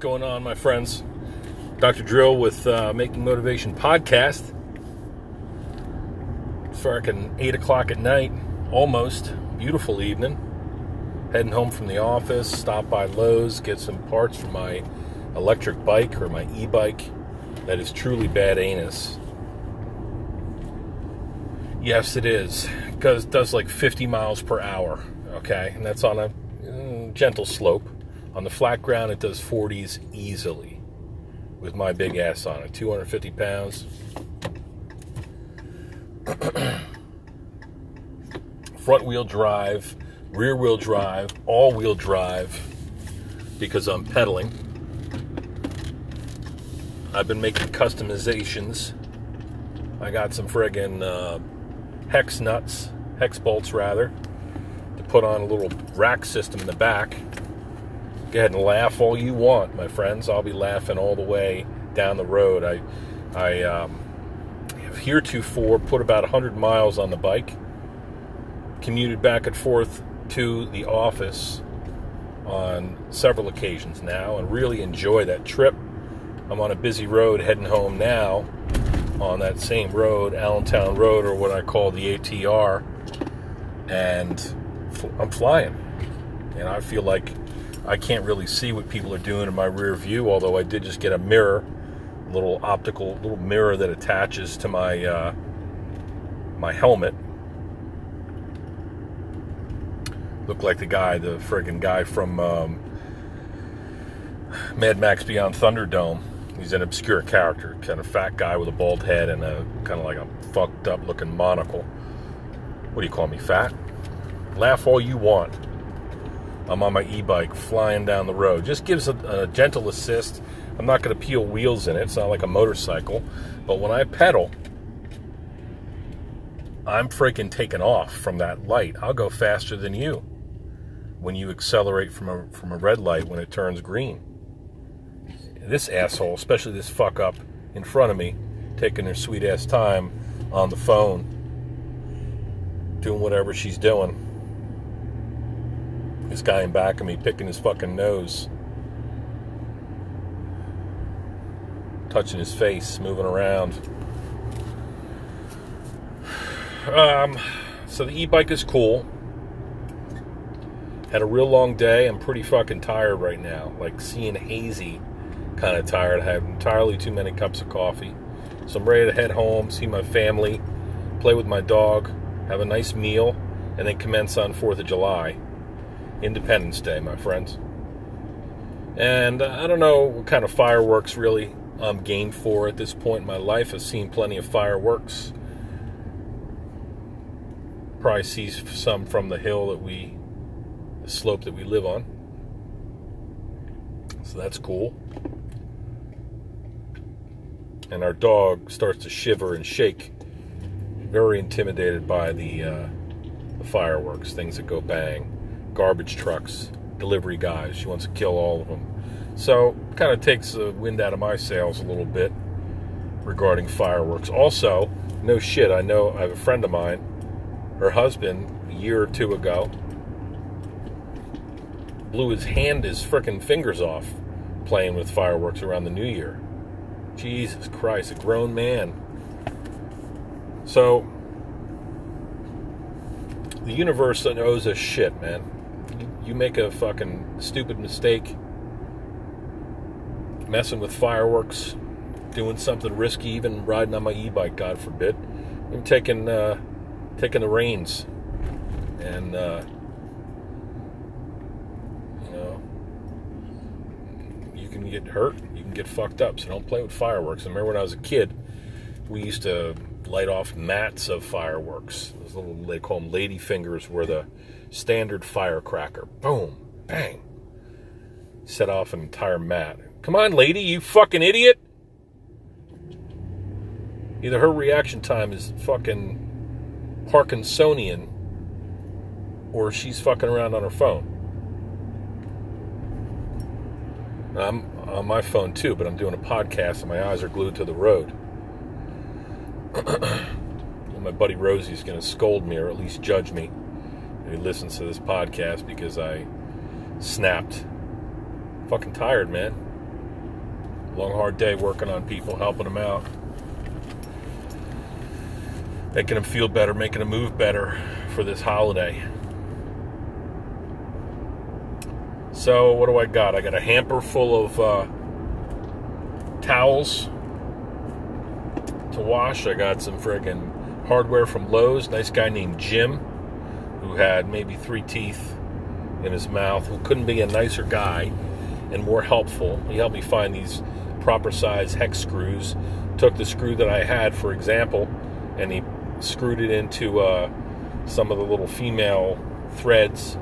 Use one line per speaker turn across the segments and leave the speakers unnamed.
going on, my friends? Dr. Drill with uh, Making Motivation Podcast. It's fucking 8 o'clock at night, almost. Beautiful evening. Heading home from the office, stop by Lowe's, get some parts for my electric bike or my e bike that is truly bad anus. Yes, it is. Because it does like 50 miles per hour, okay? And that's on a mm, gentle slope. On the flat ground, it does 40s easily with my big ass on it. 250 pounds. Front wheel drive, rear wheel drive, all wheel drive because I'm pedaling. I've been making customizations. I got some friggin' uh, hex nuts, hex bolts rather, to put on a little rack system in the back Go ahead and laugh all you want, my friends. I'll be laughing all the way down the road. I, I um, have heretofore put about 100 miles on the bike, commuted back and forth to the office on several occasions now, and really enjoy that trip. I'm on a busy road heading home now on that same road, Allentown Road, or what I call the ATR, and I'm flying. And I feel like I can't really see what people are doing in my rear view, although I did just get a mirror, little optical little mirror that attaches to my uh, my helmet. Look like the guy, the friggin' guy from um, Mad Max Beyond Thunderdome. He's an obscure character, kind of fat guy with a bald head and a kind of like a fucked up looking monocle. What do you call me, fat? Laugh all you want. I'm on my e-bike flying down the road. Just gives a, a gentle assist. I'm not going to peel wheels in it. It's not like a motorcycle. But when I pedal, I'm freaking taking off from that light. I'll go faster than you when you accelerate from a from a red light when it turns green. This asshole, especially this fuck up in front of me, taking her sweet ass time on the phone, doing whatever she's doing this guy in back of me picking his fucking nose. Touching his face, moving around. Um, so the e-bike is cool. Had a real long day. I'm pretty fucking tired right now. Like seeing hazy, kind of tired. I had entirely too many cups of coffee. So I'm ready to head home, see my family, play with my dog, have a nice meal, and then commence on 4th of July. Independence Day, my friends. And uh, I don't know what kind of fireworks really I'm game for at this point in my life. I've seen plenty of fireworks. Probably see some from the hill that we, the slope that we live on. So that's cool. And our dog starts to shiver and shake, very intimidated by the, uh, the fireworks, things that go bang garbage trucks, delivery guys. She wants to kill all of them. So, kind of takes the wind out of my sails a little bit regarding fireworks. Also, no shit, I know I have a friend of mine, her husband, a year or two ago, blew his hand, his frickin' fingers off playing with fireworks around the new year. Jesus Christ, a grown man. So, the universe owes us shit, man you make a fucking stupid mistake messing with fireworks, doing something risky, even riding on my e-bike, God forbid, I'm taking uh, taking the reins, and uh, you know you can get hurt, you can get fucked up. So don't play with fireworks. I remember when I was a kid, we used to light off mats of fireworks. Those little they call them lady fingers, where the standard firecracker. Boom, bang. Set off an entire mat. Come on, lady, you fucking idiot. Either her reaction time is fucking Parkinsonian or she's fucking around on her phone. I'm on my phone too, but I'm doing a podcast and my eyes are glued to the road. my buddy Rosie's going to scold me or at least judge me who listens to this podcast because I snapped. Fucking tired, man. long, hard day working on people, helping them out, making them feel better, making them move better for this holiday. So, what do I got? I got a hamper full of uh, towels to wash. I got some friggin' hardware from Lowe's. Nice guy named Jim, who had maybe three teeth in his mouth, who couldn't be a nicer guy and more helpful. He helped me find these proper size hex screws. Took the screw that I had, for example, and he screwed it into uh, some of the little female threads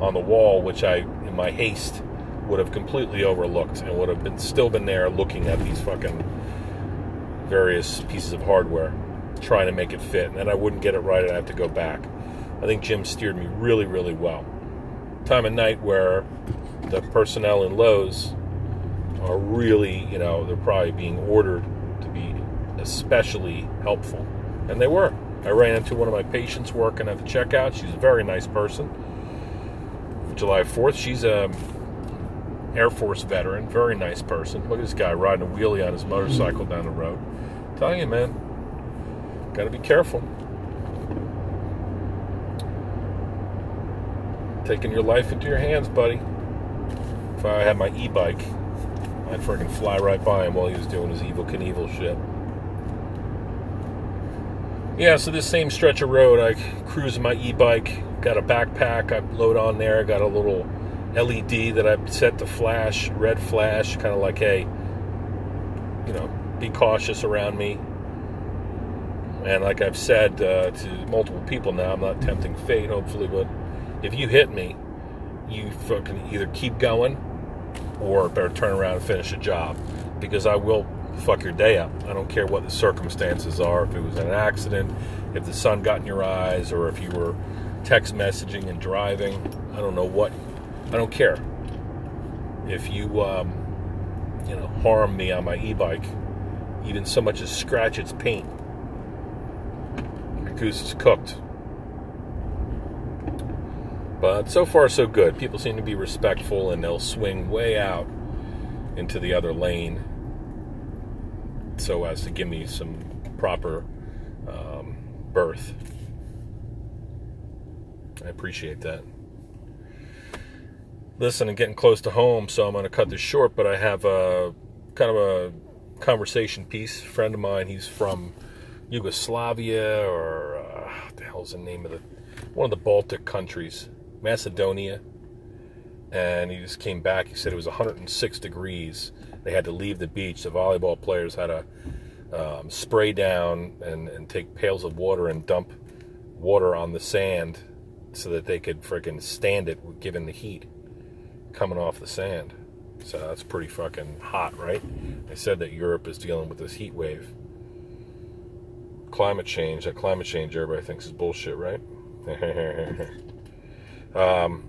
on the wall, which I, in my haste, would have completely overlooked and would have been still been there looking at these fucking various pieces of hardware, trying to make it fit, and then I wouldn't get it right, and I have to go back. I think Jim steered me really, really well. Time of night where the personnel in Lowe's are really, you know, they're probably being ordered to be especially helpful. And they were. I ran into one of my patients working at the checkout. She's a very nice person. July 4th, she's a Air Force veteran, very nice person. Look at this guy riding a wheelie on his motorcycle down the road. Telling you, man, got to be careful. Taking your life into your hands, buddy. If I had my e-bike, I'd freaking fly right by him while he was doing his Evel Knievel shit. Yeah, so this same stretch of road, I cruise my e-bike, got a backpack I load on there, got a little LED that I set to flash, red flash, kind of like, hey, you know, be cautious around me. And like I've said uh, to multiple people now, I'm not tempting fate, hopefully, but if you hit me, you fucking either keep going or better turn around and finish the job because I will fuck your day up. I don't care what the circumstances are, if it was an accident, if the sun got in your eyes, or if you were text messaging and driving. I don't know what. I don't care. If you, um, you know, harm me on my e-bike, even so much as scratch its paint, the goose is cooked. But so far, so good. People seem to be respectful and they'll swing way out into the other lane so as to give me some proper um, berth. I appreciate that. Listen, I'm getting close to home, so I'm going to cut this short, but I have a kind of a conversation piece. A friend of mine, he's from Yugoslavia, or uh, what the hell's the name of the one of the Baltic countries, Macedonia. And he just came back. He said it was 106 degrees. They had to leave the beach. The volleyball players had to um, spray down and, and take pails of water and dump water on the sand so that they could freaking stand it given the heat coming off the sand. So that's pretty fucking hot, right? They said that Europe is dealing with this heat wave. Climate change, that climate change everybody thinks is bullshit, right? um,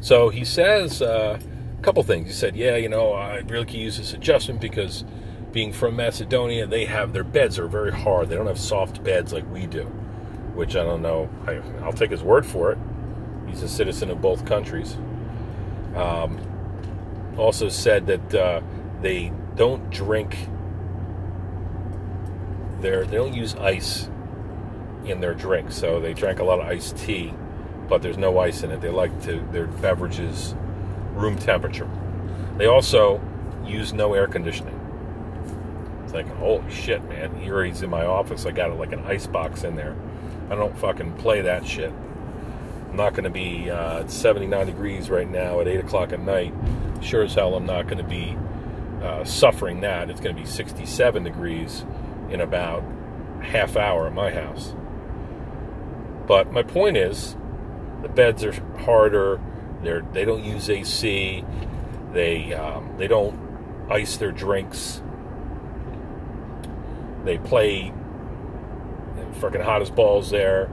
so he says uh, a couple things. He said, Yeah, you know, I really could use this adjustment because being from Macedonia, they have their beds are very hard. They don't have soft beds like we do, which I don't know. I, will take his word for it. He's a citizen of both countries. Um, also said that uh, they don't drink their they don't use ice in their drink, so they drank a lot of iced tea, but there's no ice in it. They like to their beverages room temperature. They also use no air conditioning. It's like, holy shit, man! Here he's in my office. I got like an ice box in there. I don't fucking play that shit. I'm not going to be uh, 79 degrees right now at 8 o'clock at night. Sure as hell, I'm not going to be uh, suffering that. It's going to be 67 degrees in about half hour at my house. But my point is, the beds are harder. They're they don't use AC. They um, they don't ice their drinks. They play fucking hot as balls there.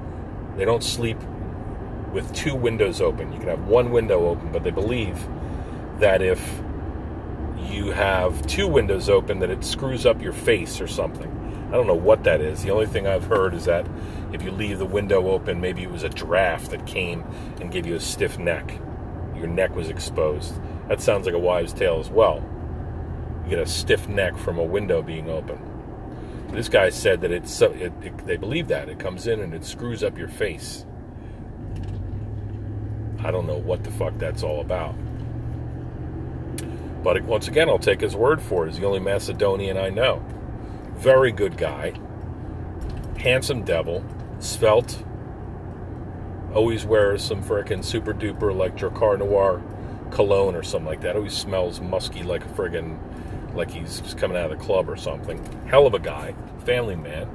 They don't sleep with two windows open. You can have one window open, but they believe that if you have two windows open, that it screws up your face or something. I don't know what that is. The only thing I've heard is that if you leave the window open, maybe it was a draft that came and gave you a stiff neck. Your neck was exposed. That sounds like a wives' tale as well. You get a stiff neck from a window being open. This guy said that it's so, it, it, they believe that it comes in and it screws up your face. I don't know what the fuck that's all about. But once again, I'll take his word for it. He's the only Macedonian I know. Very good guy. Handsome devil. Svelte. Always wears some frickin' super duper like Drakkar Noir cologne or something like that. Always smells musky like a friggin' like he's just coming out of the club or something. Hell of a guy, family man,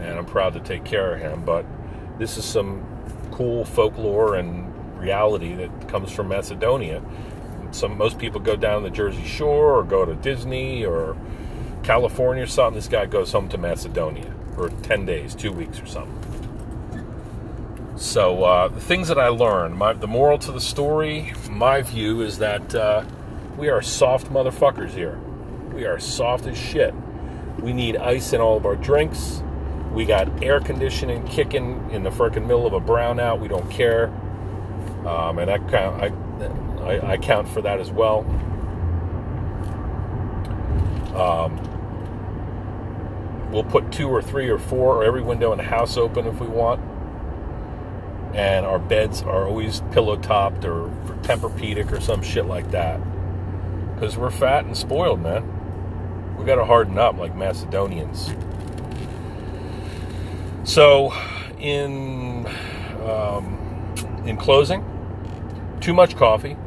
and I'm proud to take care of him. But this is some cool folklore and reality that comes from Macedonia. Some most people go down the Jersey Shore or go to Disney or California or something. This guy goes home to Macedonia for ten days, two weeks or something. So uh, the things that I learned, my, the moral to the story, my view is that uh, we are soft motherfuckers here. We are soft as shit. We need ice in all of our drinks. We got air conditioning kicking in the freaking middle of a brownout. We don't care, um, and I count. I, I, I, count for that as well. Um, we'll put two or three or four or every window in the house open if we want and our beds are always pillow topped or Tempur-Pedic or some shit like that. Because we're fat and spoiled, man. We got to harden up like Macedonians. So, in um, in closing, too much coffee,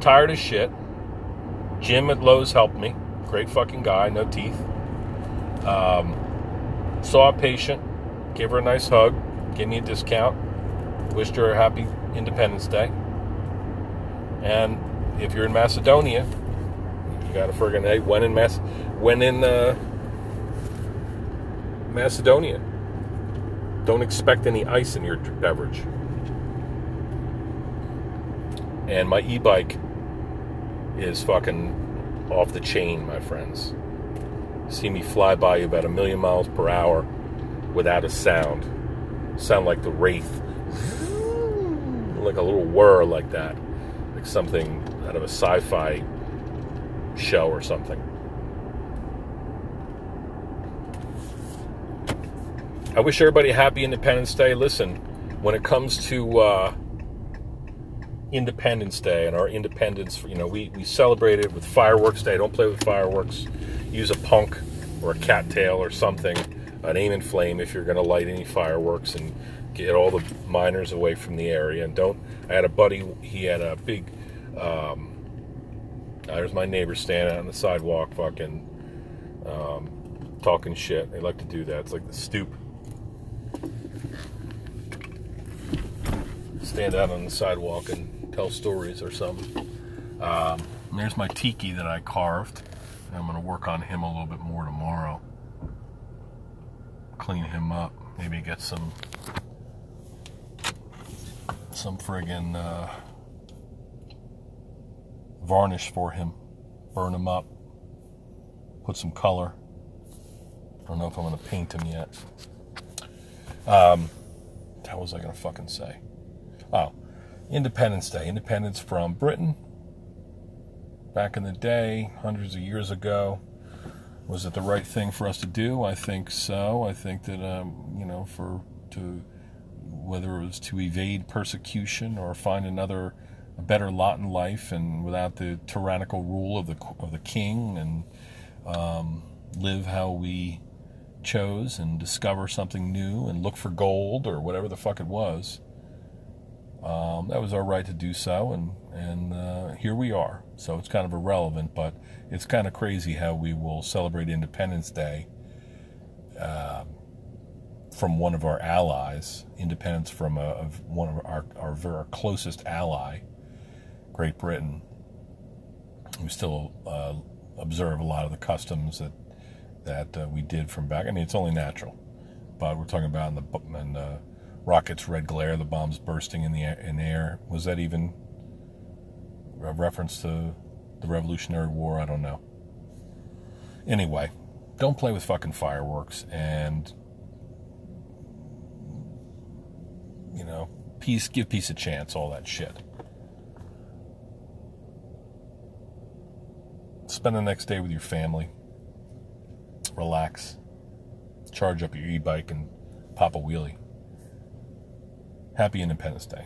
tired as shit. Jim at Lowe's helped me. Great fucking guy, no teeth. Um, saw a patient, gave her a nice hug, gave me a discount, wished her a happy Independence Day. And if you're in Macedonia, you got a friggin' hey, when in Mass, when in uh, Macedonia, don't expect any ice in your beverage. And my e-bike is fucking off the chain, my friends. See me fly by you about a million miles per hour without a sound sound like the Wraith. Like a little whir like that. Like something out of a sci fi show or something. I wish everybody a happy Independence Day. Listen, when it comes to uh, Independence Day and our independence, you know, we, we celebrate it with Fireworks Day. Don't play with fireworks. Use a punk or a cattail or something an aim and flame if you're going to light any fireworks and get all the minors away from the area. And don't. I had a buddy. He had a big. Um, there's my neighbor standing on the sidewalk, fucking um, talking shit. They like to do that. It's like the stoop. Stand out on the sidewalk and tell stories or something. Um, there's my tiki that I carved. I'm going to work on him a little bit more tomorrow clean him up. Maybe get some some friggin' uh, varnish for him. Burn him up. Put some color. I don't know if I'm gonna paint him yet. Um, how was I gonna fucking say? Oh, Independence Day. Independence from Britain. Back in the day, hundreds of years ago. Was it the right thing for us to do? I think so. I think that um, you know, for to whether it was to evade persecution or find another a better lot in life, and without the tyrannical rule of the of the king, and um, live how we chose, and discover something new, and look for gold or whatever the fuck it was. Um, that was our right to do so, and and uh, here we are. So it's kind of irrelevant, but it's kind of crazy how we will celebrate Independence Day uh, from one of our allies, independence from a, of one of our, our, our closest ally, Great Britain. We still uh, observe a lot of the customs that that uh, we did from back. I mean, it's only natural, but we're talking about in the in rockets' red glare, the bombs bursting in the in air. Was that even a reference to the Revolutionary War? I don't know. Anyway, don't play with fucking fireworks and you know, peace give peace a chance, all that shit. spend the next day with your family, relax, charge up your e bike, and pop a wheelie. Happy Independence Day.